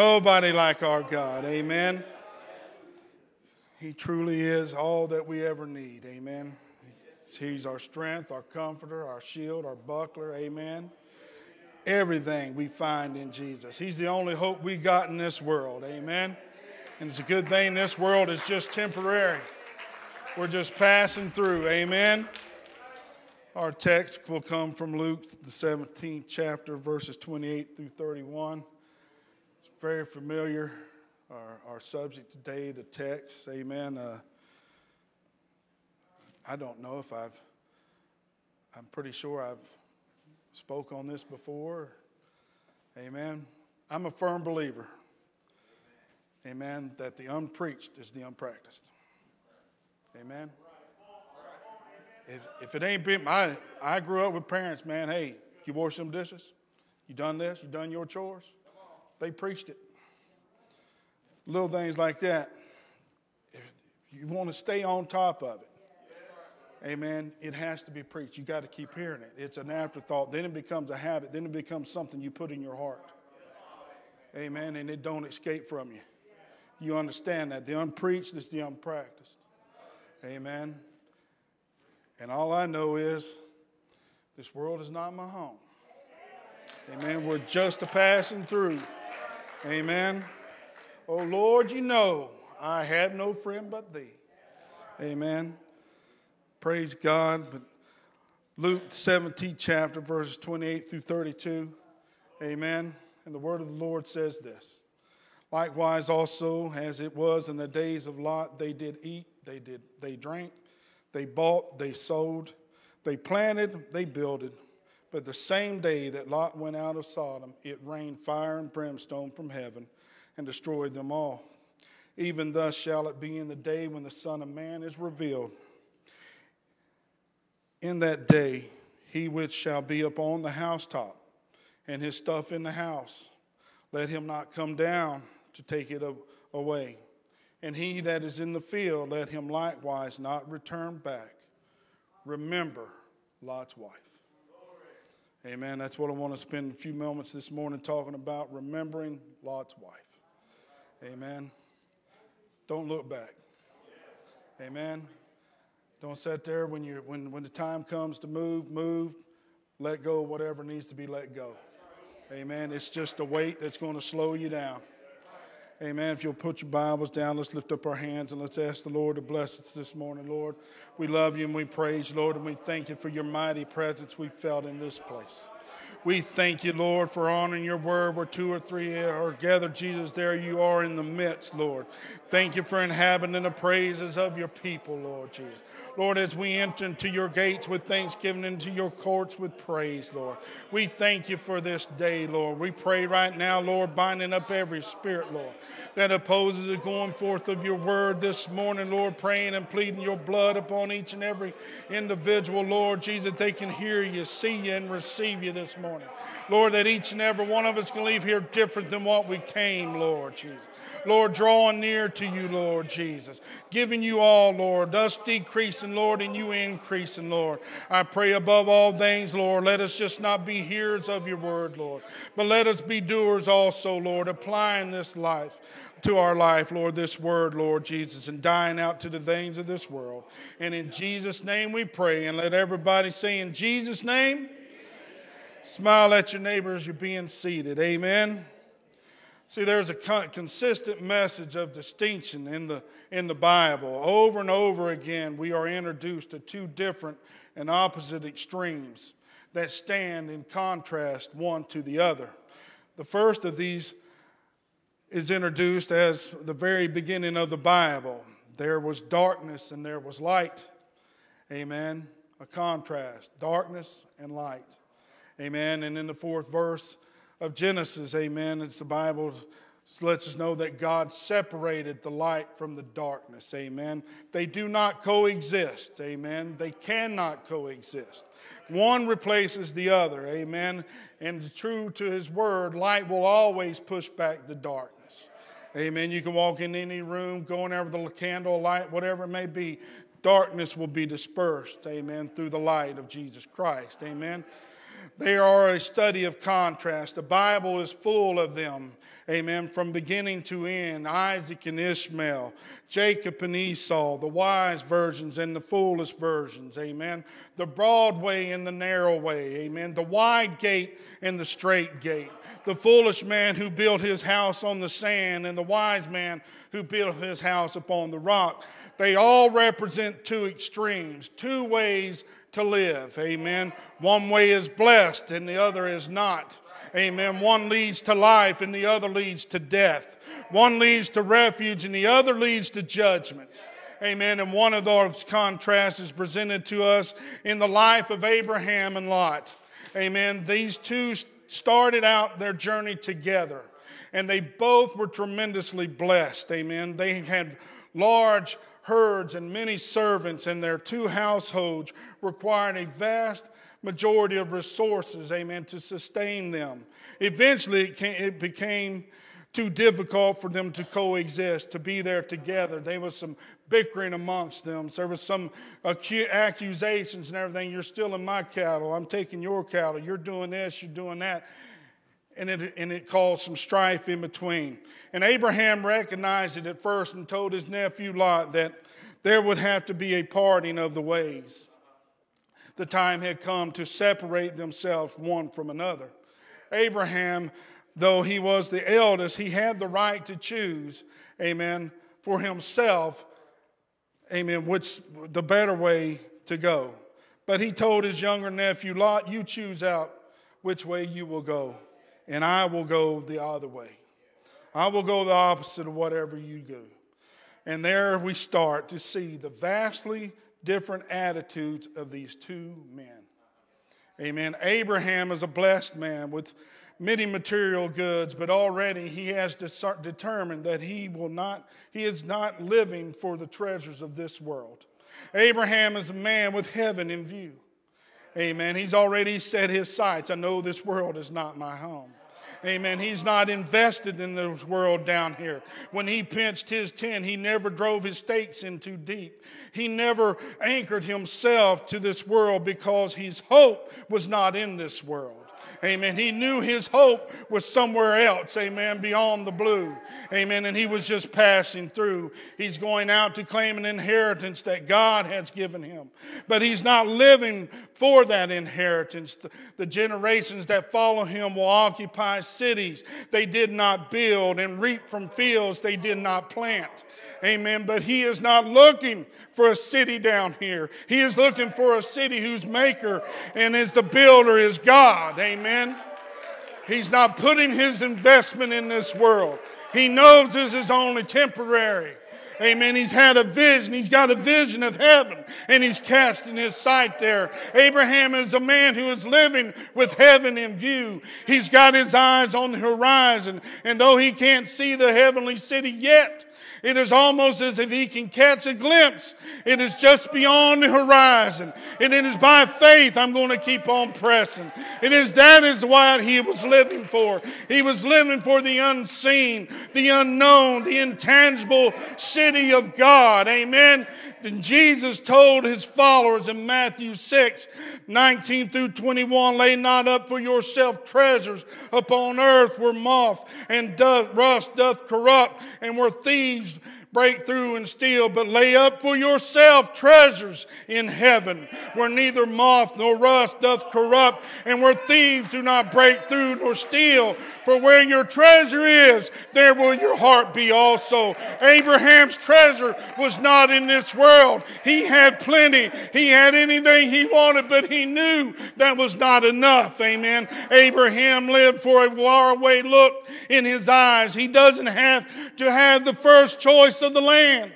Nobody like our God. Amen. He truly is all that we ever need. Amen. He's our strength, our comforter, our shield, our buckler. Amen. Everything we find in Jesus. He's the only hope we got in this world. Amen. And it's a good thing this world is just temporary. We're just passing through. Amen. Our text will come from Luke, the 17th chapter, verses 28 through 31 very familiar, our, our subject today, the text. Amen. Uh, I don't know if I've, I'm pretty sure I've spoke on this before. Amen. I'm a firm believer. Amen. That the unpreached is the unpracticed. Amen. If, if it ain't been, I, I grew up with parents, man, hey, you wash some dishes? You done this? You done your chores? They preached it. Little things like that. You want to stay on top of it, amen, it has to be preached. You got to keep hearing it. It's an afterthought. Then it becomes a habit. Then it becomes something you put in your heart. Amen. And it don't escape from you. You understand that. The unpreached is the unpracticed. Amen. And all I know is this world is not my home. Amen. We're just a passing through. Amen. Oh Lord, you know I have no friend but thee. Amen. Praise God. But Luke 17, chapter, verses 28 through 32. Amen. And the word of the Lord says this. Likewise, also, as it was in the days of Lot, they did eat, they did, they drank, they bought, they sold, they planted, they builded. But the same day that Lot went out of Sodom, it rained fire and brimstone from heaven and destroyed them all. Even thus shall it be in the day when the Son of Man is revealed. In that day, he which shall be upon the housetop, and his stuff in the house, let him not come down to take it away. And he that is in the field, let him likewise not return back. Remember Lot's wife. Amen. That's what I want to spend a few moments this morning talking about remembering Lot's wife. Amen. Don't look back. Amen. Don't sit there when you when when the time comes to move, move, let go of whatever needs to be let go. Amen. It's just a weight that's going to slow you down. Amen. If you'll put your Bibles down, let's lift up our hands and let's ask the Lord to bless us this morning, Lord. We love you and we praise you, Lord, and we thank you for your mighty presence we felt in this place. We thank you, Lord, for honoring your word where two or three are gathered, Jesus, there you are in the midst, Lord. Thank you for inhabiting the praises of your people, Lord Jesus. Lord, as we enter into your gates with thanksgiving, into your courts with praise, Lord. We thank you for this day, Lord. We pray right now, Lord, binding up every spirit, Lord, that opposes the going forth of your word this morning, Lord, praying and pleading your blood upon each and every individual, Lord Jesus, they can hear you, see you, and receive you this morning. Lord, that each and every one of us can leave here different than what we came, Lord Jesus. Lord, drawing near to you, Lord Jesus. Giving you all, Lord. Us decreasing, Lord, and you increasing, Lord. I pray above all things, Lord, let us just not be hearers of your word, Lord, but let us be doers also, Lord, applying this life to our life, Lord, this word, Lord Jesus, and dying out to the things of this world. And in Jesus' name we pray. And let everybody say, in Jesus' name, smile at your neighbors, you're being seated. Amen. See, there's a consistent message of distinction in the, in the Bible. Over and over again, we are introduced to two different and opposite extremes that stand in contrast one to the other. The first of these is introduced as the very beginning of the Bible. There was darkness and there was light. Amen. A contrast darkness and light. Amen. And in the fourth verse, of Genesis, amen. It's the Bible lets us know that God separated the light from the darkness. Amen. They do not coexist. Amen. They cannot coexist. One replaces the other. Amen. And true to his word, light will always push back the darkness. Amen. You can walk in any room, go in there with a candle, light, whatever it may be. Darkness will be dispersed. Amen. Through the light of Jesus Christ. Amen. They are a study of contrast. The Bible is full of them. Amen. From beginning to end, Isaac and Ishmael, Jacob and Esau, the wise versions and the foolish versions. Amen. The broad way and the narrow way. Amen. The wide gate and the straight gate. The foolish man who built his house on the sand and the wise man who built his house upon the rock. They all represent two extremes, two ways to live. Amen. One way is blessed and the other is not. Amen. One leads to life and the other leads to death. One leads to refuge and the other leads to judgment. Amen. And one of those contrasts is presented to us in the life of Abraham and Lot. Amen. These two started out their journey together and they both were tremendously blessed. Amen. They had large herds and many servants, and their two households required a vast majority of resources, amen, to sustain them. Eventually, it, came, it became too difficult for them to coexist, to be there together. There was some bickering amongst them. There was some accusations and everything. You're stealing my cattle. I'm taking your cattle. You're doing this. You're doing that. And it, and it caused some strife in between. And Abraham recognized it at first and told his nephew Lot that there would have to be a parting of the ways the time had come to separate themselves one from another. Abraham, though he was the eldest, he had the right to choose, amen, for himself, amen, which the better way to go. But he told his younger nephew, Lot, you choose out which way you will go, and I will go the other way. I will go the opposite of whatever you go. And there we start to see the vastly different attitudes of these two men. Amen. Abraham is a blessed man with many material goods, but already he has determined that he will not, he is not living for the treasures of this world. Abraham is a man with heaven in view. Amen. He's already set his sights. I know this world is not my home. Amen. He's not invested in this world down here. When he pinched his tent, he never drove his stakes in too deep. He never anchored himself to this world because his hope was not in this world. Amen. He knew his hope was somewhere else. Amen. Beyond the blue. Amen. And he was just passing through. He's going out to claim an inheritance that God has given him. But he's not living for that inheritance. The, generations that follow him will occupy cities they did not build and reap from fields they did not plant. Amen. But he is not looking for a city down here. He is looking for a city whose maker and is the builder is God. Amen. He's not putting his investment in this world. He knows this is only temporary. Amen. He's had a vision. He's got a vision of heaven and he's casting his sight there. Abraham is a man who is living with heaven in view. He's got his eyes on the horizon. And though he can't see the heavenly city yet, it is almost as if he can catch a glimpse. It is just beyond the horizon. And it is by faith I'm going to keep on pressing. It is that is what he was living for. He was living for the unseen, the unknown, the intangible city of God. Amen. And Jesus told his followers in Matthew 6 19 through 21 lay not up for yourself treasures upon earth where moth and doth, rust doth corrupt and where thieves break through and steal, but lay up for yourself treasures in heaven, where neither moth nor rust doth corrupt, and where thieves do not break through nor steal. For where your treasure is, there will your heart be also. Abraham's treasure was not in this world. He had plenty, he had anything he wanted, but he knew that was not enough. Amen. Abraham lived for a faraway look in his eyes. He doesn't have to have the first choice of the land.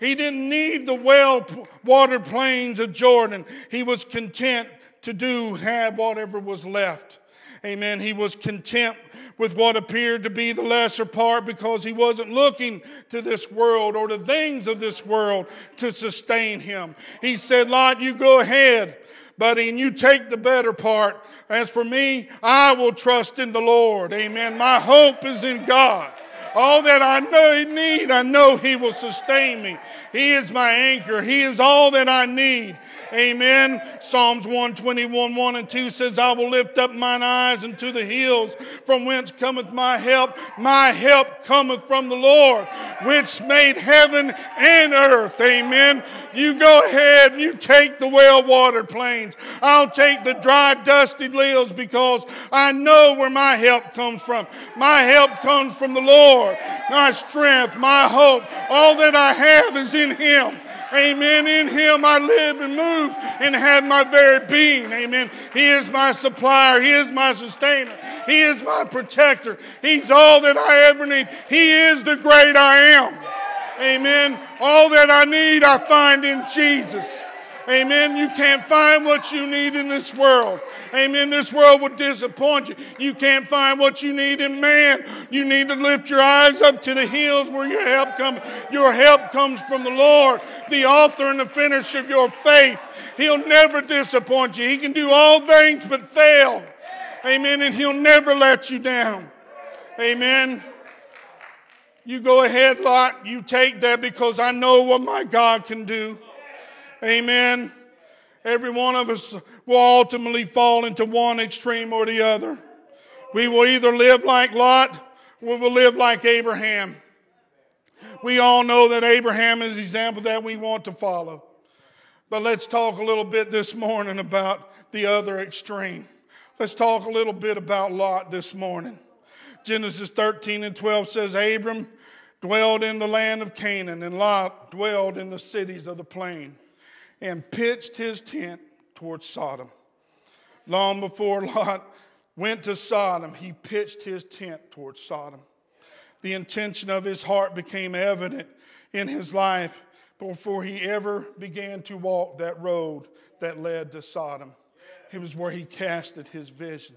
He didn't need the well watered plains of Jordan. He was content to do, have whatever was left. Amen. He was content with what appeared to be the lesser part because he wasn't looking to this world or the things of this world to sustain him. He said, Lot, you go ahead buddy, and you take the better part. As for me, I will trust in the Lord. Amen. My hope is in God. All that I know need, I know He will sustain me. He is my anchor. He is all that I need. Amen. Psalms 121, 1 and 2 says, I will lift up mine eyes unto the hills, from whence cometh my help. My help cometh from the Lord, which made heaven and earth. Amen. You go ahead and you take the well watered plains. I'll take the dry, dusty hills because I know where my help comes from. My help comes from the Lord. My strength, my hope, all that I have is in Him. Amen. In Him I live and move and have my very being. Amen. He is my supplier. He is my sustainer. He is my protector. He's all that I ever need. He is the great I am. Amen. All that I need I find in Jesus. Amen. You can't find what you need in this world. Amen. This world will disappoint you. You can't find what you need in man. You need to lift your eyes up to the hills where your help comes. Your help comes from the Lord, the author and the finisher of your faith. He'll never disappoint you. He can do all things but fail. Amen. And he'll never let you down. Amen. You go ahead, Lot. You take that because I know what my God can do. Amen. Every one of us will ultimately fall into one extreme or the other. We will either live like Lot or we'll live like Abraham. We all know that Abraham is the example that we want to follow. But let's talk a little bit this morning about the other extreme. Let's talk a little bit about Lot this morning. Genesis 13 and 12 says, Abram dwelled in the land of Canaan, and Lot dwelled in the cities of the plain and pitched his tent towards Sodom. Long before Lot went to Sodom, he pitched his tent towards Sodom. The intention of his heart became evident in his life before he ever began to walk that road that led to Sodom. It was where he casted his vision.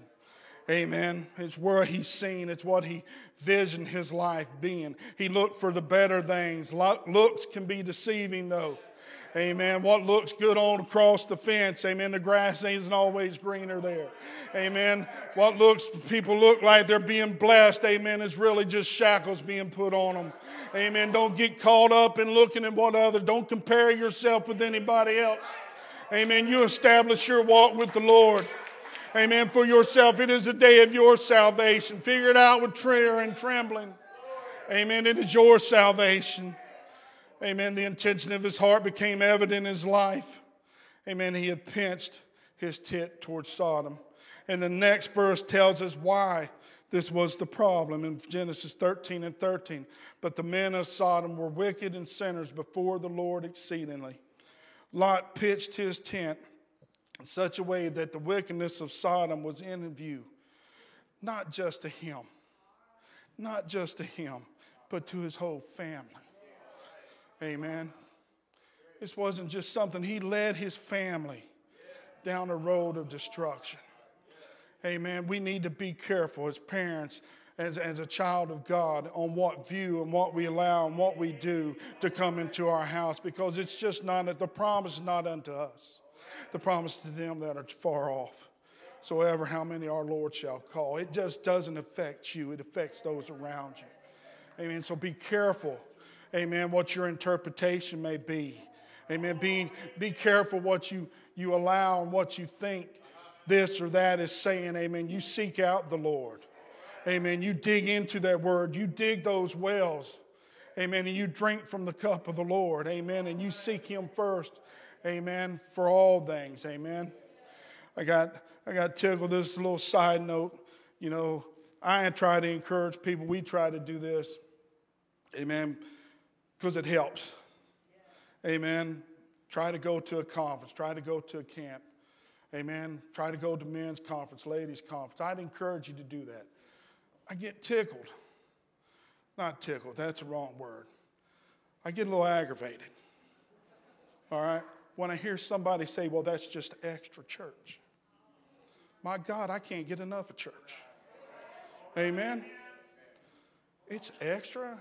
Amen. It's where he's seen. It's what he visioned his life being. He looked for the better things. Looks can be deceiving, though. Amen. What looks good on across the fence. Amen. The grass isn't always greener there. Amen. What looks people look like they're being blessed. Amen. Is really just shackles being put on them. Amen. Don't get caught up in looking at what others. Don't compare yourself with anybody else. Amen. You establish your walk with the Lord. Amen. For yourself, it is a day of your salvation. Figure it out with prayer and trembling. Amen. It is your salvation. Amen. The intention of his heart became evident in his life. Amen. He had pinched his tit towards Sodom. And the next verse tells us why this was the problem in Genesis 13 and 13. But the men of Sodom were wicked and sinners before the Lord exceedingly. Lot pitched his tent in such a way that the wickedness of Sodom was in view, not just to him, not just to him, but to his whole family. Amen. This wasn't just something, he led his family down a road of destruction. Amen. We need to be careful as parents, as, as a child of God, on what view and what we allow and what we do to come into our house because it's just not, the promise is not unto us. The promise to them that are far off. So, ever how many our Lord shall call. It just doesn't affect you, it affects those around you. Amen. So be careful amen, what your interpretation may be. Amen. Be, be careful what you, you allow and what you think this or that is saying. Amen. You seek out the Lord. Amen. You dig into that word. You dig those wells. Amen. And you drink from the cup of the Lord. Amen. And you seek Him first. Amen. For all things. Amen. I got I got tickled. This little side note. You know, I try to encourage people. We try to do this. Amen because it helps. Amen. Try to go to a conference, try to go to a camp. Amen. Try to go to men's conference, ladies' conference. I'd encourage you to do that. I get tickled. Not tickled, that's the wrong word. I get a little aggravated. All right? When I hear somebody say, well, that's just extra church. My God, I can't get enough of church. Amen. It's extra.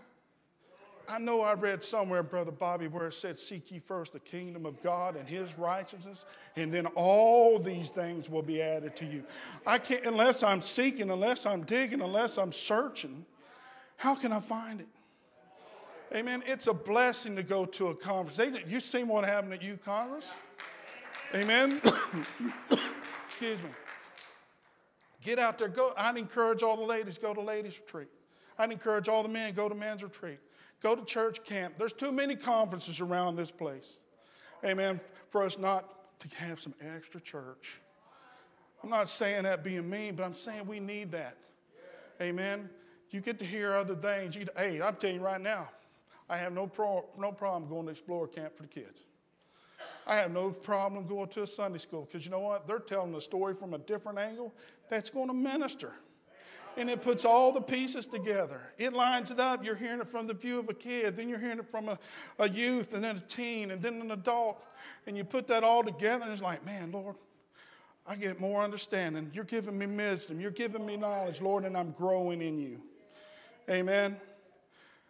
I know I read somewhere, Brother Bobby, where it said, Seek ye first the kingdom of God and his righteousness, and then all these things will be added to you. I can't, unless I'm seeking, unless I'm digging, unless I'm searching, how can I find it? Amen. It's a blessing to go to a conference. They, you seen what happened at Youth Congress? Amen. Excuse me. Get out there. Go. I'd encourage all the ladies go to ladies retreat. I'd encourage all the men go to men's retreat. Go to church camp. There's too many conferences around this place. Amen. For us not to have some extra church. I'm not saying that being mean, but I'm saying we need that. Amen. You get to hear other things. You, hey, I'm telling you right now, I have no, pro, no problem going to Explorer Camp for the kids. I have no problem going to a Sunday school because you know what? They're telling the story from a different angle that's going to minister. And it puts all the pieces together. It lines it up. You're hearing it from the view of a kid, then you're hearing it from a, a youth, and then a teen, and then an adult. And you put that all together, and it's like, man, Lord, I get more understanding. You're giving me wisdom. You're giving me knowledge, Lord, and I'm growing in you. Amen.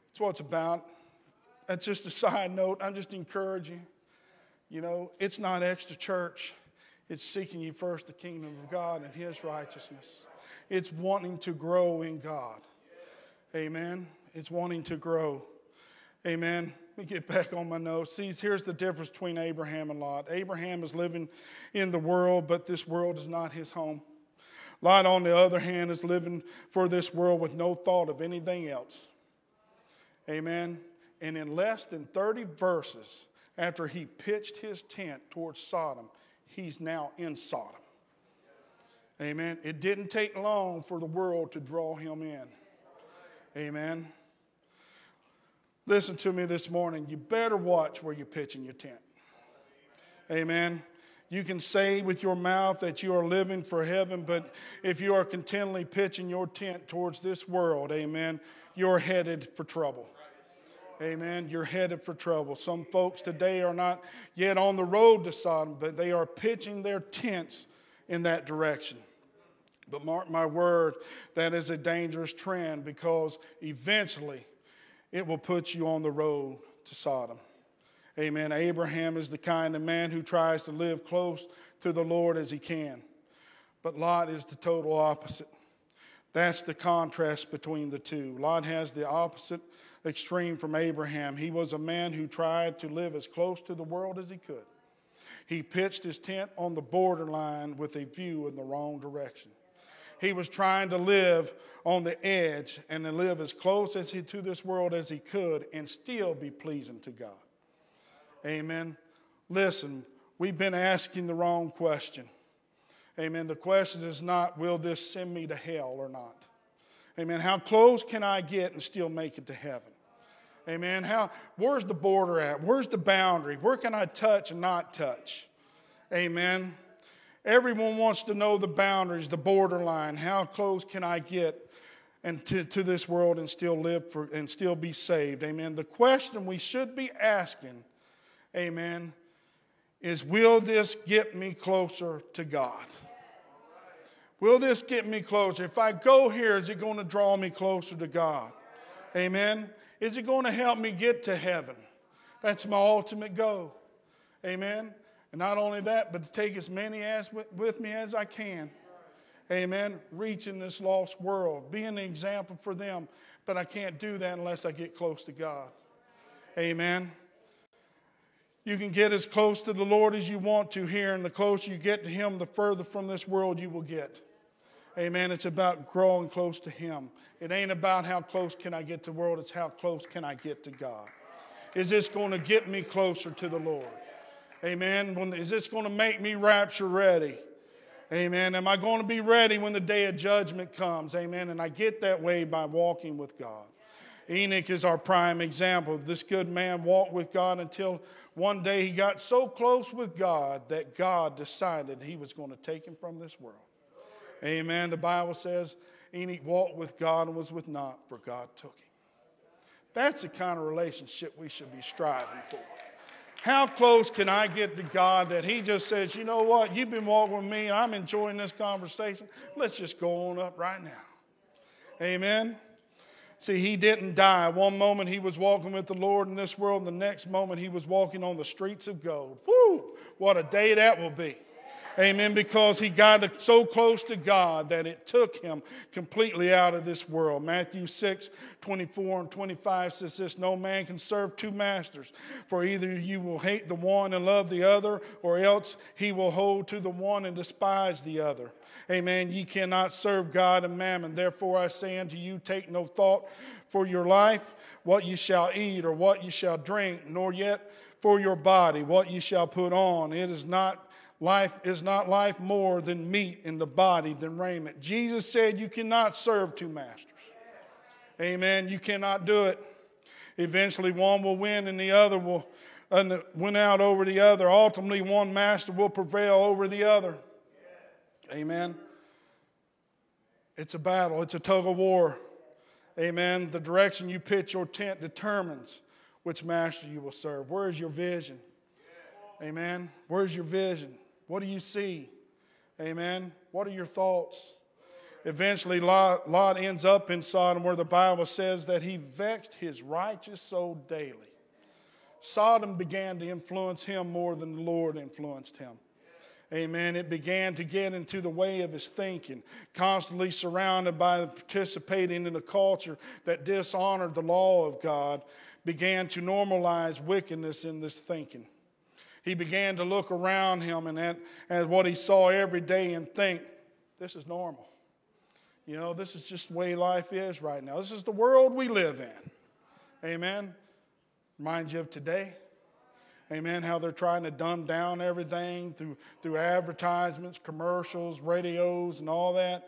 That's what it's about. That's just a side note. I'm just encouraging. You know, it's not extra church, it's seeking you first the kingdom of God and His righteousness. It's wanting to grow in God. Amen. It's wanting to grow. Amen. Let me get back on my notes. See, here's the difference between Abraham and Lot. Abraham is living in the world, but this world is not his home. Lot, on the other hand, is living for this world with no thought of anything else. Amen. And in less than 30 verses after he pitched his tent towards Sodom, he's now in Sodom. Amen. It didn't take long for the world to draw him in. Amen. Listen to me this morning. You better watch where you're pitching your tent. Amen. You can say with your mouth that you are living for heaven, but if you are continually pitching your tent towards this world, amen, you're headed for trouble. Amen. You're headed for trouble. Some folks today are not yet on the road to Sodom, but they are pitching their tents in that direction. But mark my word, that is a dangerous trend because eventually it will put you on the road to Sodom. Amen. Abraham is the kind of man who tries to live close to the Lord as he can. But Lot is the total opposite. That's the contrast between the two. Lot has the opposite extreme from Abraham. He was a man who tried to live as close to the world as he could. He pitched his tent on the borderline with a view in the wrong direction. He was trying to live on the edge and to live as close as he, to this world as he could and still be pleasing to God. Amen. Listen, we've been asking the wrong question. Amen. The question is not, will this send me to hell or not? Amen. How close can I get and still make it to heaven? Amen. How, where's the border at? Where's the boundary? Where can I touch and not touch? Amen. Everyone wants to know the boundaries, the borderline. How close can I get and to, to this world and still live for, and still be saved? Amen. The question we should be asking, amen, is will this get me closer to God? Will this get me closer? If I go here, is it going to draw me closer to God? Amen. Is it going to help me get to heaven? That's my ultimate goal. Amen. And not only that, but to take as many as with me as I can. Amen. Reaching this lost world, being an example for them. But I can't do that unless I get close to God. Amen. You can get as close to the Lord as you want to here, and the closer you get to Him, the further from this world you will get. Amen. It's about growing close to Him. It ain't about how close can I get to the world, it's how close can I get to God. Is this going to get me closer to the Lord? Amen. When, is this going to make me rapture ready? Amen. Am I going to be ready when the day of judgment comes? Amen. And I get that way by walking with God. Enoch is our prime example. This good man walked with God until one day he got so close with God that God decided he was going to take him from this world. Amen. The Bible says Enoch walked with God and was with not, for God took him. That's the kind of relationship we should be striving for. How close can I get to God that He just says, you know what, you've been walking with me, I'm enjoying this conversation. Let's just go on up right now. Amen. See, he didn't die. One moment he was walking with the Lord in this world, and the next moment he was walking on the streets of gold. Woo! What a day that will be. Amen. Because he got so close to God that it took him completely out of this world. Matthew 6, 24 and 25 says this No man can serve two masters, for either you will hate the one and love the other, or else he will hold to the one and despise the other. Amen. Ye cannot serve God and mammon. Therefore I say unto you, take no thought for your life, what you shall eat, or what you shall drink, nor yet for your body, what you shall put on. It is not Life is not life more than meat in the body than raiment. Jesus said you cannot serve two masters. Amen. You cannot do it. Eventually, one will win and the other will uh, win out over the other. Ultimately, one master will prevail over the other. Amen. It's a battle, it's a tug of war. Amen. The direction you pitch your tent determines which master you will serve. Where is your vision? Amen. Where's your vision? What do you see? Amen. What are your thoughts? Eventually, Lot, Lot ends up in Sodom where the Bible says that he vexed his righteous soul daily. Sodom began to influence him more than the Lord influenced him. Amen. It began to get into the way of his thinking, constantly surrounded by participating in a culture that dishonored the law of God, began to normalize wickedness in this thinking he began to look around him and at, at what he saw every day and think, this is normal. You know, this is just the way life is right now. This is the world we live in. Amen. Reminds you of today. Amen. How they're trying to dumb down everything through, through advertisements, commercials, radios, and all that.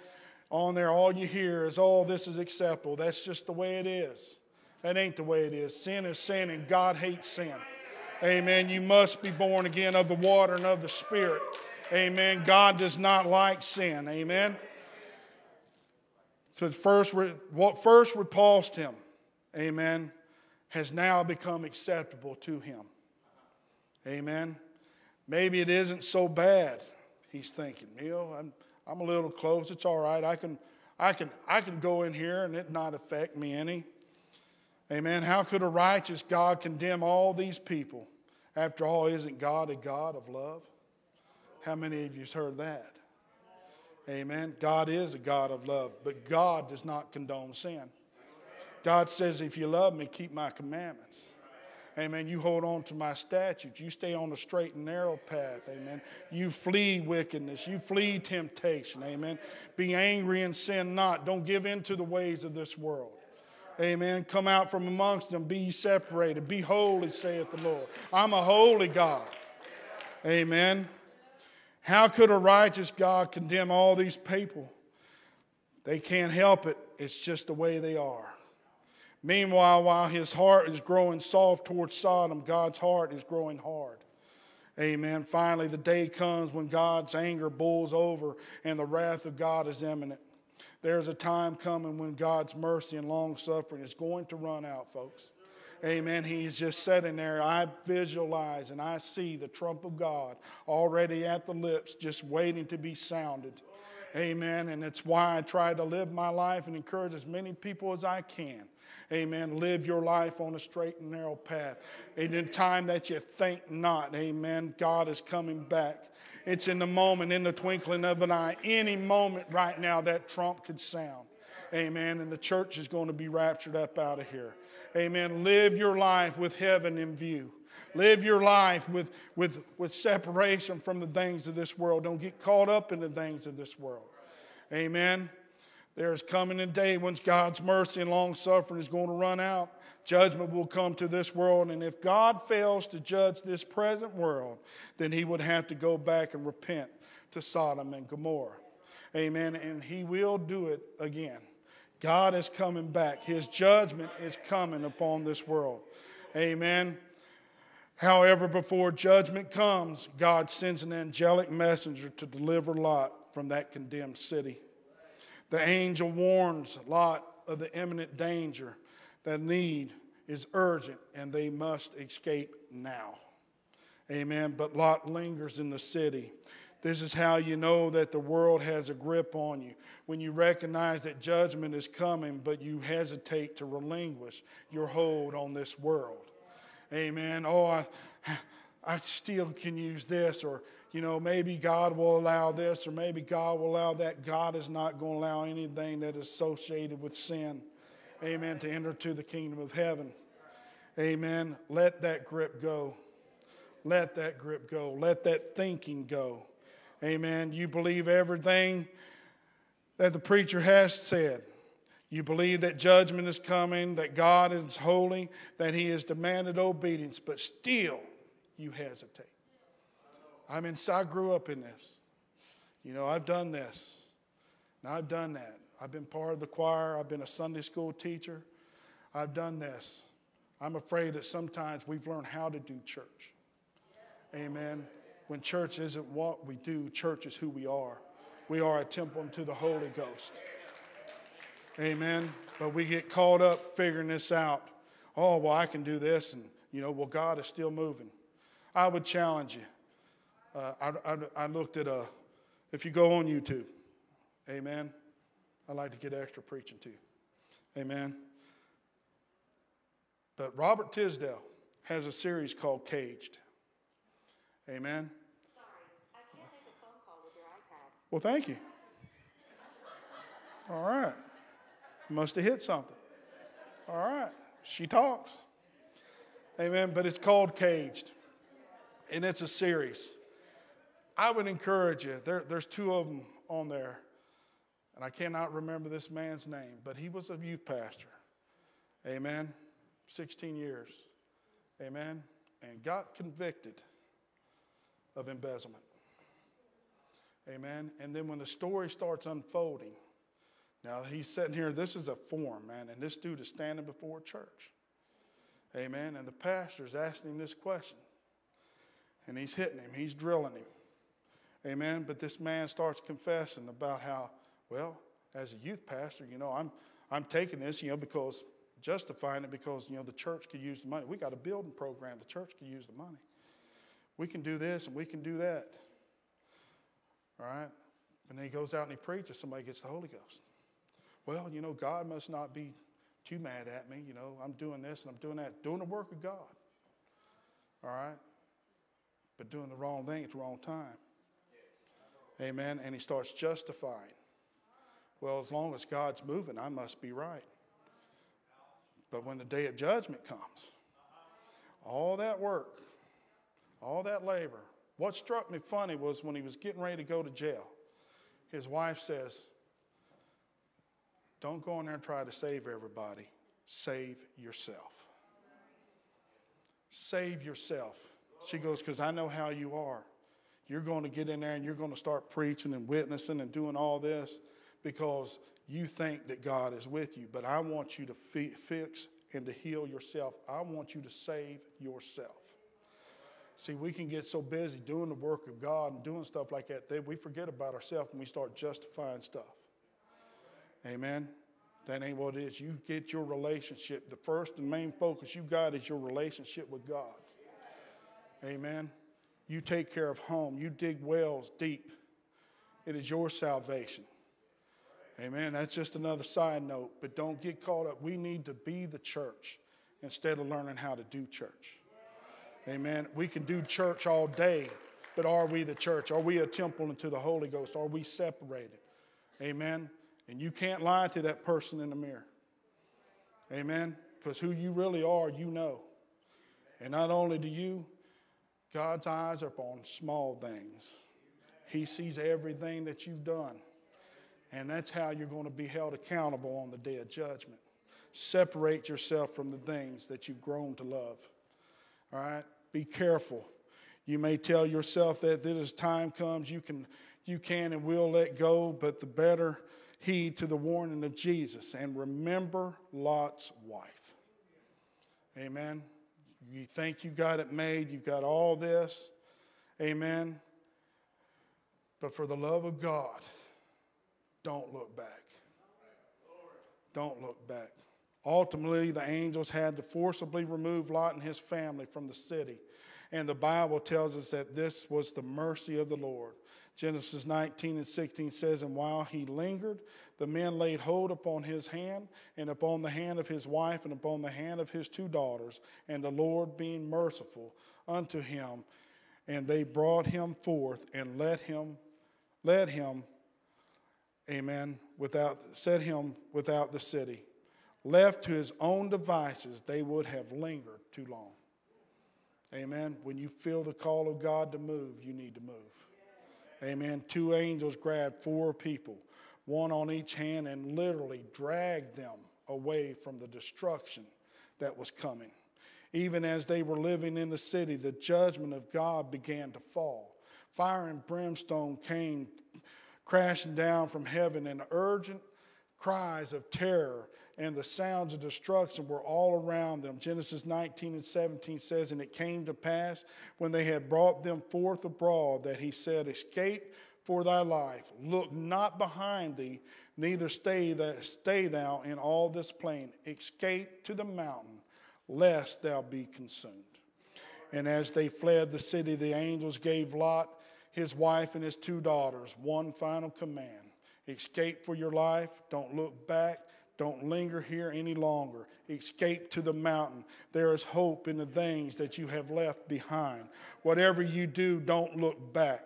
On there, all you hear is, oh, this is acceptable. That's just the way it is. That ain't the way it is. Sin is sin, and God hates sin. Amen. You must be born again of the water and of the Spirit. Amen. God does not like sin. Amen. So first, what first repulsed him, amen, has now become acceptable to him. Amen. Maybe it isn't so bad, he's thinking. Know, I'm, I'm a little close. It's all right. I can, I, can, I can go in here and it not affect me any. Amen. How could a righteous God condemn all these people? After all, isn't God a God of love? How many of you have heard that? Amen. God is a God of love, but God does not condone sin. God says, if you love me, keep my commandments. Amen. You hold on to my statutes. You stay on the straight and narrow path. Amen. You flee wickedness. You flee temptation. Amen. Be angry and sin not. Don't give in to the ways of this world. Amen. Come out from amongst them. Be separated. Be holy, saith the Lord. I'm a holy God. Amen. How could a righteous God condemn all these people? They can't help it. It's just the way they are. Meanwhile, while his heart is growing soft towards Sodom, God's heart is growing hard. Amen. Finally, the day comes when God's anger boils over and the wrath of God is imminent. There's a time coming when God's mercy and long suffering is going to run out, folks. Amen. He's just sitting there. I visualize and I see the trump of God already at the lips, just waiting to be sounded. Amen. And it's why I try to live my life and encourage as many people as I can. Amen. Live your life on a straight and narrow path. And in time that you think not, amen, God is coming back. It's in the moment, in the twinkling of an eye. Any moment right now, that trump could sound. Amen. And the church is going to be raptured up out of here. Amen. Live your life with heaven in view. Live your life with, with, with separation from the things of this world. Don't get caught up in the things of this world. Amen. There is coming a day when God's mercy and long suffering is going to run out. Judgment will come to this world. And if God fails to judge this present world, then he would have to go back and repent to Sodom and Gomorrah. Amen. And he will do it again. God is coming back. His judgment is coming upon this world. Amen. However, before judgment comes, God sends an angelic messenger to deliver Lot from that condemned city. The angel warns Lot of the imminent danger. That need is urgent and they must escape now. Amen. But Lot lingers in the city. This is how you know that the world has a grip on you. When you recognize that judgment is coming, but you hesitate to relinquish your hold on this world. Amen. Oh, I, I still can use this, or, you know, maybe God will allow this, or maybe God will allow that. God is not going to allow anything that is associated with sin, amen, to enter to the kingdom of heaven. Amen. Let that grip go. Let that grip go. Let that thinking go. Amen. You believe everything that the preacher has said. You believe that judgment is coming, that God is holy, that He has demanded obedience, but still you hesitate. I mean, I grew up in this. You know, I've done this. Now I've done that. I've been part of the choir. I've been a Sunday school teacher. I've done this. I'm afraid that sometimes we've learned how to do church. Amen. When church isn't what we do, church is who we are. We are a temple unto the Holy Ghost. Amen. But we get caught up figuring this out. Oh, well, I can do this. And, you know, well, God is still moving. I would challenge you. Uh, I, I, I looked at a, if you go on YouTube, amen. I like to get extra preaching too. Amen. But Robert Tisdale has a series called Caged. Amen. Sorry, I can't make a phone call with your iPad. Well, thank you. All right. Must have hit something. All right. She talks. Amen. But it's called Caged, and it's a series. I would encourage you, there, there's two of them on there, and I cannot remember this man's name, but he was a youth pastor. Amen. 16 years. Amen. And got convicted of embezzlement. Amen. And then when the story starts unfolding, now he's sitting here, this is a form, man, and this dude is standing before a church. Amen. And the pastor's asking him this question. And he's hitting him, he's drilling him. Amen. But this man starts confessing about how, well, as a youth pastor, you know, I'm I'm taking this, you know, because justifying it because, you know, the church could use the money. We got a building program, the church could use the money. We can do this and we can do that. All right? And then he goes out and he preaches, somebody gets the Holy Ghost. Well, you know, God must not be too mad at me. You know, I'm doing this and I'm doing that, doing the work of God. All right? But doing the wrong thing at the wrong time. Amen. And he starts justifying. Well, as long as God's moving, I must be right. But when the day of judgment comes, all that work, all that labor, what struck me funny was when he was getting ready to go to jail, his wife says, Don't go in there and try to save everybody, save yourself. Save yourself. She goes, Because I know how you are. You're going to get in there and you're going to start preaching and witnessing and doing all this because you think that God is with you. But I want you to fi- fix and to heal yourself. I want you to save yourself. See, we can get so busy doing the work of God and doing stuff like that that we forget about ourselves and we start justifying stuff. Amen. That ain't what it is. You get your relationship. The first and main focus you got is your relationship with God. Amen. You take care of home. You dig wells deep. It is your salvation. Amen. That's just another side note, but don't get caught up. We need to be the church instead of learning how to do church. Amen. We can do church all day, but are we the church? Are we a temple unto the Holy Ghost? Are we separated? Amen. And you can't lie to that person in the mirror. Amen. Because who you really are, you know. And not only do you, God's eyes are upon small things. He sees everything that you've done. And that's how you're going to be held accountable on the day of judgment. Separate yourself from the things that you've grown to love. All right? Be careful. You may tell yourself that, as time comes, you can, you can and will let go, but the better heed to the warning of Jesus. And remember Lot's wife. Amen. You think you got it made, you've got all this. Amen. But for the love of God, don't look back. Don't look back. Ultimately, the angels had to forcibly remove Lot and his family from the city. And the Bible tells us that this was the mercy of the Lord. Genesis 19 and 16 says, And while he lingered, the men laid hold upon his hand, and upon the hand of his wife, and upon the hand of his two daughters, and the Lord being merciful unto him, and they brought him forth and let him, led him, amen, without, set him without the city. Left to his own devices, they would have lingered too long. Amen. When you feel the call of God to move, you need to move. Amen. Two angels grabbed four people, one on each hand, and literally dragged them away from the destruction that was coming. Even as they were living in the city, the judgment of God began to fall. Fire and brimstone came crashing down from heaven, and urgent cries of terror and the sounds of destruction were all around them. Genesis 19 and 17 says, And it came to pass when they had brought them forth abroad that he said, Escape for thy life. Look not behind thee, neither stay, stay thou in all this plain. Escape to the mountain, lest thou be consumed. And as they fled the city, the angels gave Lot, his wife, and his two daughters one final command Escape for your life, don't look back don't linger here any longer. Escape to the mountain. There is hope in the things that you have left behind. Whatever you do, don't look back.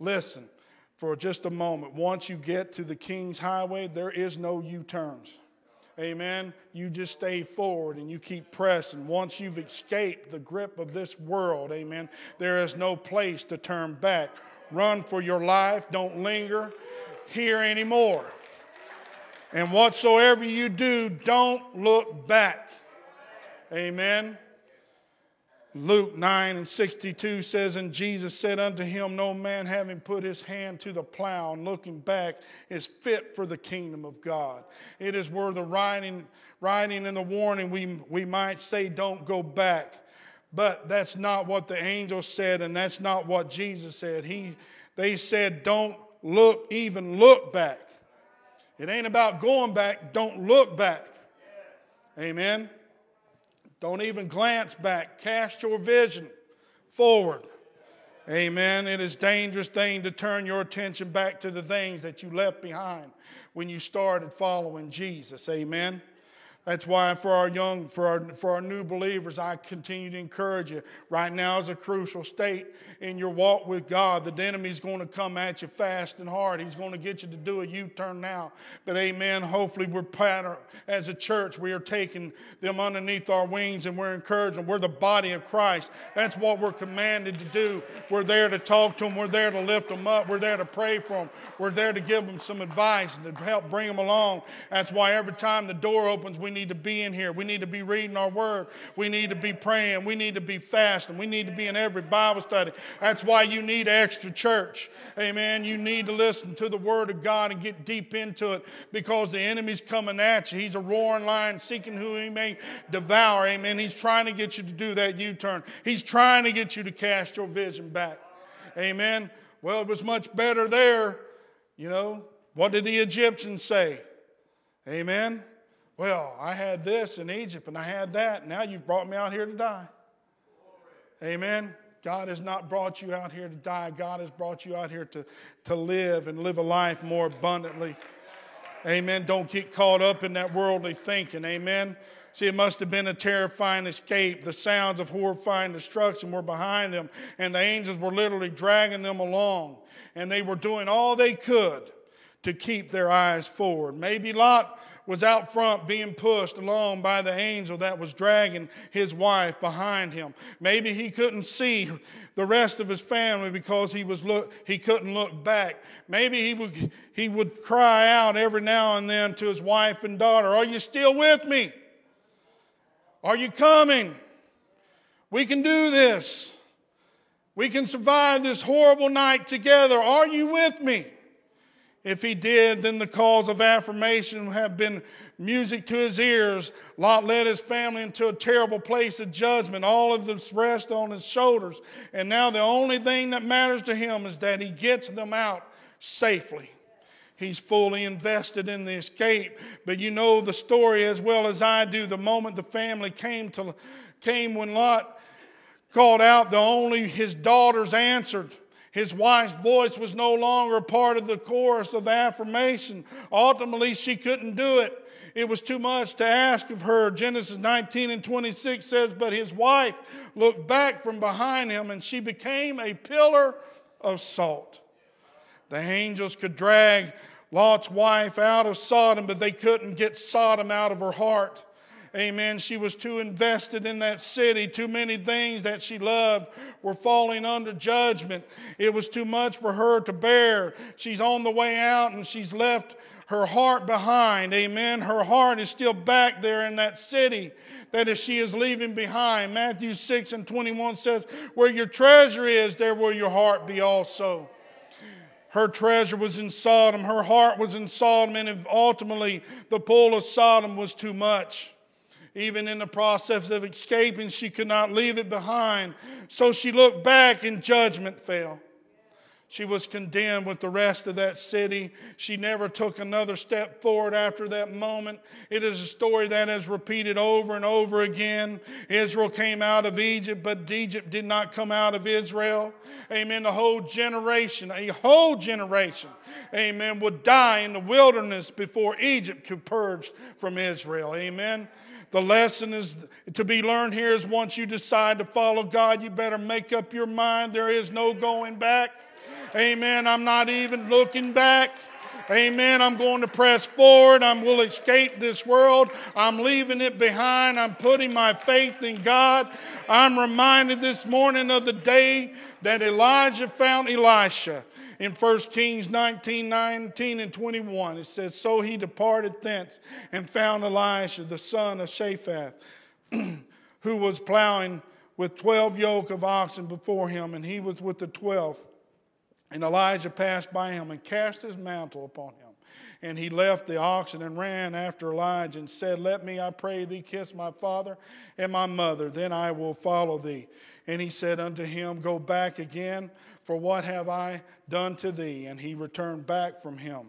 Listen for just a moment. Once you get to the King's Highway, there is no U turns. Amen. You just stay forward and you keep pressing. Once you've escaped the grip of this world, amen, there is no place to turn back. Run for your life. Don't linger here anymore. And whatsoever you do, don't look back. Amen. Luke 9 and 62 says, And Jesus said unto him, No man having put his hand to the plow and looking back is fit for the kingdom of God. It is where the writing, writing and the warning we, we might say, Don't go back. But that's not what the angel said, and that's not what Jesus said. He, they said, Don't look, even look back. It ain't about going back. Don't look back. Amen. Don't even glance back. Cast your vision forward. Amen. It is dangerous thing to turn your attention back to the things that you left behind when you started following Jesus. Amen. That's why for our young, for our, for our new believers, I continue to encourage you. Right now is a crucial state in your walk with God. The enemy's going to come at you fast and hard. He's going to get you to do a U-turn now. But amen, hopefully we're pattern, as a church, we are taking them underneath our wings and we're encouraging them. We're the body of Christ. That's what we're commanded to do. We're there to talk to them. We're there to lift them up. We're there to pray for them. We're there to give them some advice and to help bring them along. That's why every time the door opens, we need to be in here. We need to be reading our word. We need to be praying. We need to be fasting. We need to be in every Bible study. That's why you need extra church. Amen. You need to listen to the word of God and get deep into it because the enemy's coming at you. He's a roaring lion seeking who he may devour. Amen. He's trying to get you to do that U turn. He's trying to get you to cast your vision back. Amen. Well, it was much better there. You know, what did the Egyptians say? Amen. Well, I had this in Egypt and I had that. Now you've brought me out here to die. Amen. God has not brought you out here to die. God has brought you out here to, to live and live a life more abundantly. Amen. Don't get caught up in that worldly thinking. Amen. See, it must have been a terrifying escape. The sounds of horrifying destruction were behind them, and the angels were literally dragging them along. And they were doing all they could to keep their eyes forward. Maybe Lot was out front being pushed along by the angel that was dragging his wife behind him. Maybe he couldn't see the rest of his family because he was look he couldn't look back. Maybe he would he would cry out every now and then to his wife and daughter, "Are you still with me? Are you coming? We can do this. We can survive this horrible night together. Are you with me?" If he did, then the calls of affirmation have been music to his ears. Lot led his family into a terrible place of judgment. All of this rest on his shoulders. And now the only thing that matters to him is that he gets them out safely. He's fully invested in the escape. But you know the story as well as I do. The moment the family came to came when Lot called out, the only his daughters answered. His wife's voice was no longer part of the chorus of the affirmation. Ultimately, she couldn't do it. It was too much to ask of her. Genesis 19 and 26 says, But his wife looked back from behind him, and she became a pillar of salt. The angels could drag Lot's wife out of Sodom, but they couldn't get Sodom out of her heart. Amen. She was too invested in that city. Too many things that she loved were falling under judgment. It was too much for her to bear. She's on the way out and she's left her heart behind. Amen. Her heart is still back there in that city that is she is leaving behind. Matthew 6 and 21 says, Where your treasure is, there will your heart be also. Her treasure was in Sodom, her heart was in Sodom, and ultimately the pull of Sodom was too much. Even in the process of escaping, she could not leave it behind. So she looked back and judgment fell. She was condemned with the rest of that city. She never took another step forward after that moment. It is a story that is repeated over and over again. Israel came out of Egypt, but Egypt did not come out of Israel. Amen. The whole generation, a whole generation, amen, would die in the wilderness before Egypt could purge from Israel. Amen. The lesson is to be learned here is once you decide to follow God, you better make up your mind. There is no going back. Amen. I'm not even looking back. Amen. I'm going to press forward. I will escape this world. I'm leaving it behind. I'm putting my faith in God. I'm reminded this morning of the day that Elijah found Elisha. In 1 Kings 19, 19 and 21, it says, So he departed thence and found Elisha, the son of Shaphat, who was plowing with 12 yoke of oxen before him, and he was with the 12. And Elijah passed by him and cast his mantle upon him. And he left the oxen and ran after Elijah and said, Let me, I pray thee, kiss my father and my mother, then I will follow thee. And he said unto him, Go back again, for what have I done to thee? And he returned back from him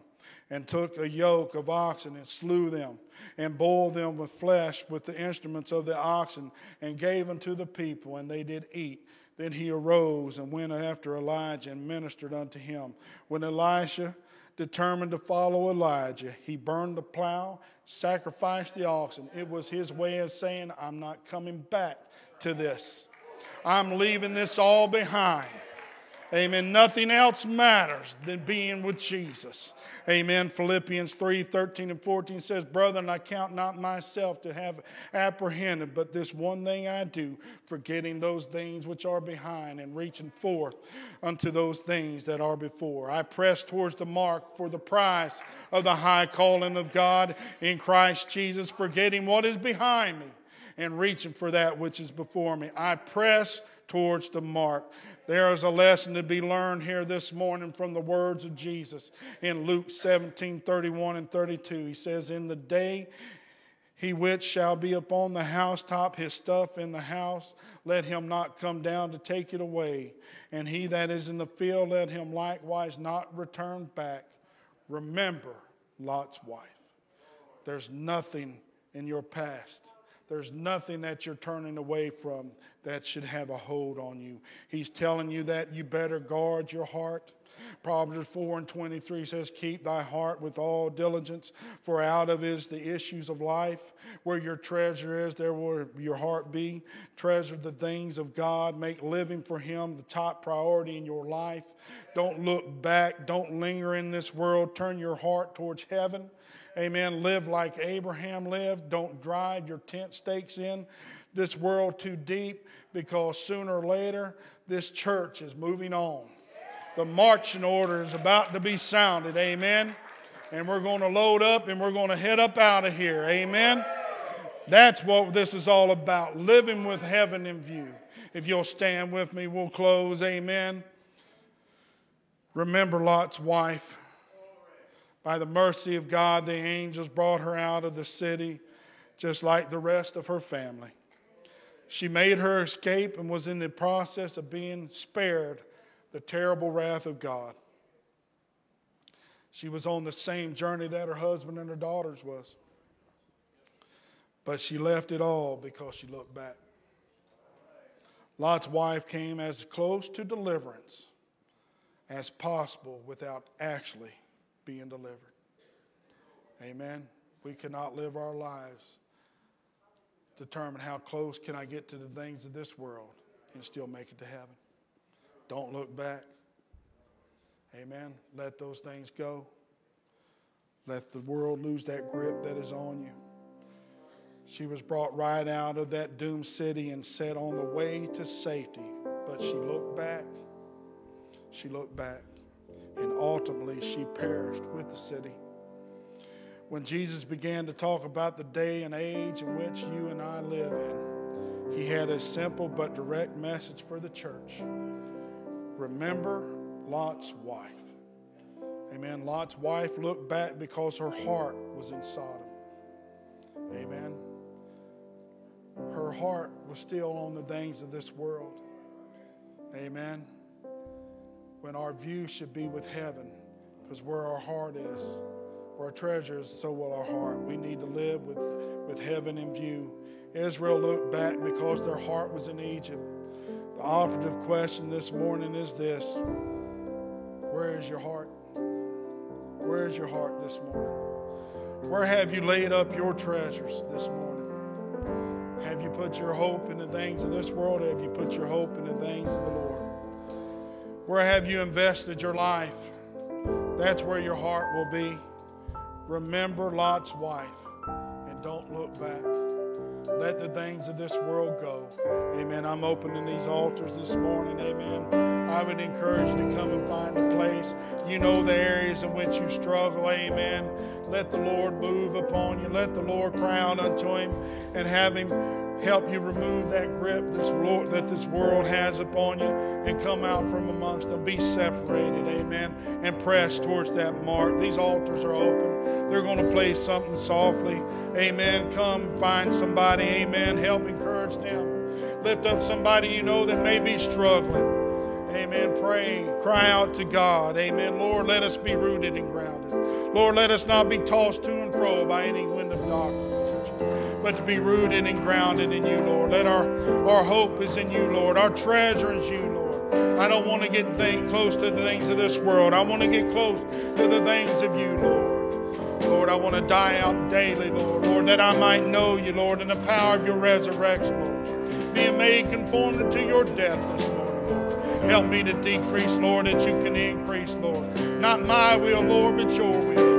and took a yoke of oxen and slew them and boiled them with flesh with the instruments of the oxen and gave unto the people, and they did eat. Then he arose and went after Elijah and ministered unto him. When Elisha determined to follow Elijah, he burned the plow, sacrificed the oxen. It was his way of saying, I'm not coming back to this. I'm leaving this all behind. Amen. Nothing else matters than being with Jesus. Amen. Philippians 3 13 and 14 says, Brethren, I count not myself to have apprehended, but this one thing I do, forgetting those things which are behind and reaching forth unto those things that are before. I press towards the mark for the prize of the high calling of God in Christ Jesus, forgetting what is behind me and reaching for that which is before me. I press towards the mark. There is a lesson to be learned here this morning from the words of Jesus in Luke 17 31 and 32. He says, In the day he which shall be upon the housetop, his stuff in the house, let him not come down to take it away. And he that is in the field, let him likewise not return back. Remember Lot's wife. There's nothing in your past there's nothing that you're turning away from that should have a hold on you. He's telling you that you better guard your heart. Proverbs 4 and 23 says, Keep thy heart with all diligence, for out of is the issues of life. Where your treasure is, there will your heart be. Treasure the things of God. Make living for Him the top priority in your life. Don't look back. Don't linger in this world. Turn your heart towards heaven. Amen. Live like Abraham lived. Don't drive your tent stakes in this world too deep because sooner or later this church is moving on. The marching order is about to be sounded. Amen. And we're going to load up and we're going to head up out of here. Amen. That's what this is all about living with heaven in view. If you'll stand with me, we'll close. Amen. Remember Lot's wife. By the mercy of God, the angels brought her out of the city, just like the rest of her family. She made her escape and was in the process of being spared the terrible wrath of God. She was on the same journey that her husband and her daughters was. But she left it all because she looked back. Lot's wife came as close to deliverance as possible without actually being delivered. Amen. We cannot live our lives determine how close can I get to the things of this world and still make it to heaven. Don't look back. Amen. Let those things go. Let the world lose that grip that is on you. She was brought right out of that doomed city and set on the way to safety. But she looked back. She looked back. And ultimately, she perished with the city. When Jesus began to talk about the day and age in which you and I live in, he had a simple but direct message for the church. Remember Lot's wife. Amen. Lot's wife looked back because her heart was in Sodom. Amen. Her heart was still on the things of this world. Amen. When our view should be with heaven, because where our heart is, where our treasure is, so will our heart. We need to live with, with heaven in view. Israel looked back because their heart was in Egypt. The operative question this morning is this Where is your heart? Where is your heart this morning? Where have you laid up your treasures this morning? Have you put your hope in the things of this world? Have you put your hope in the things of the Lord? Where have you invested your life? That's where your heart will be. Remember Lot's wife and don't look back. Let the things of this world go. Amen. I'm opening these altars this morning. Amen. I would encourage you to come and find a place. You know the areas in which you struggle. Amen. Let the Lord move upon you. Let the Lord cry out unto Him and have Him help you remove that grip this Lord, that this world has upon you and come out from amongst them. Be separated, amen, and press towards that mark. These altars are open. They're going to play something softly. Amen. Come find somebody, amen. Help encourage them. Lift up somebody you know that may be struggling. Amen. Pray, cry out to God. Amen. Lord, let us be rooted and grounded. Lord, let us not be tossed to and fro by any wind of doctrine but to be rooted and grounded in you, Lord. Let our, our hope is in you, Lord. Our treasure is you, Lord. I don't want to get close to the things of this world. I want to get close to the things of you, Lord. Lord, I want to die out daily, Lord. Lord, that I might know you, Lord, in the power of your resurrection, Lord. Being made conformed to your death this morning, Lord. Help me to decrease, Lord, that you can increase, Lord. Not my will, Lord, but your will.